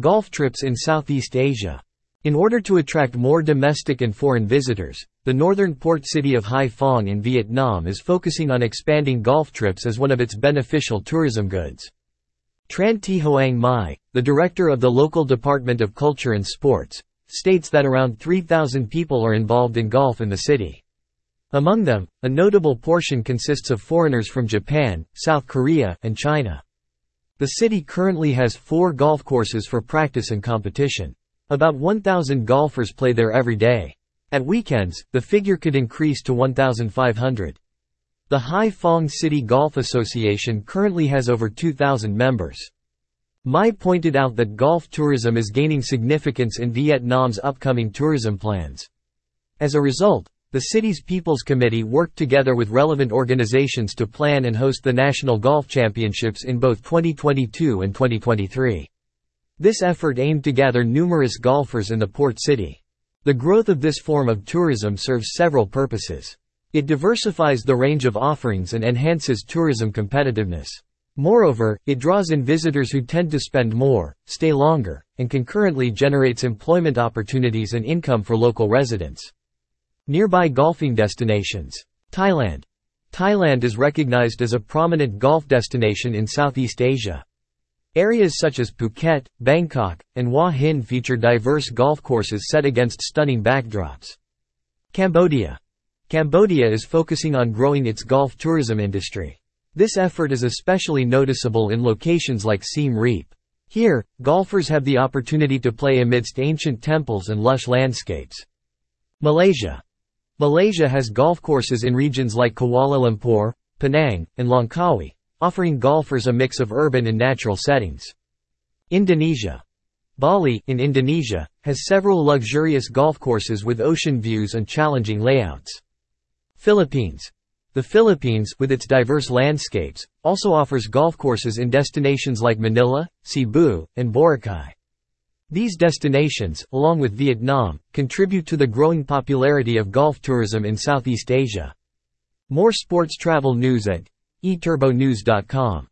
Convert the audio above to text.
Golf trips in Southeast Asia. In order to attract more domestic and foreign visitors, the northern port city of Hai Phong in Vietnam is focusing on expanding golf trips as one of its beneficial tourism goods. Tran Thi Hoang Mai, the director of the local Department of Culture and Sports, states that around 3,000 people are involved in golf in the city. Among them, a notable portion consists of foreigners from Japan, South Korea, and China. The city currently has four golf courses for practice and competition. About 1,000 golfers play there every day. At weekends, the figure could increase to 1,500. The Hai Phong City Golf Association currently has over 2,000 members. Mai pointed out that golf tourism is gaining significance in Vietnam's upcoming tourism plans. As a result, the city's People's Committee worked together with relevant organizations to plan and host the National Golf Championships in both 2022 and 2023. This effort aimed to gather numerous golfers in the port city. The growth of this form of tourism serves several purposes. It diversifies the range of offerings and enhances tourism competitiveness. Moreover, it draws in visitors who tend to spend more, stay longer, and concurrently generates employment opportunities and income for local residents. Nearby golfing destinations. Thailand. Thailand is recognized as a prominent golf destination in Southeast Asia. Areas such as Phuket, Bangkok, and Hua Hin feature diverse golf courses set against stunning backdrops. Cambodia. Cambodia is focusing on growing its golf tourism industry. This effort is especially noticeable in locations like Siem Reap. Here, golfers have the opportunity to play amidst ancient temples and lush landscapes. Malaysia. Malaysia has golf courses in regions like Kuala Lumpur, Penang, and Langkawi, offering golfers a mix of urban and natural settings. Indonesia. Bali, in Indonesia, has several luxurious golf courses with ocean views and challenging layouts. Philippines. The Philippines, with its diverse landscapes, also offers golf courses in destinations like Manila, Cebu, and Boracay. These destinations, along with Vietnam, contribute to the growing popularity of golf tourism in Southeast Asia. More sports travel news at eturbonews.com.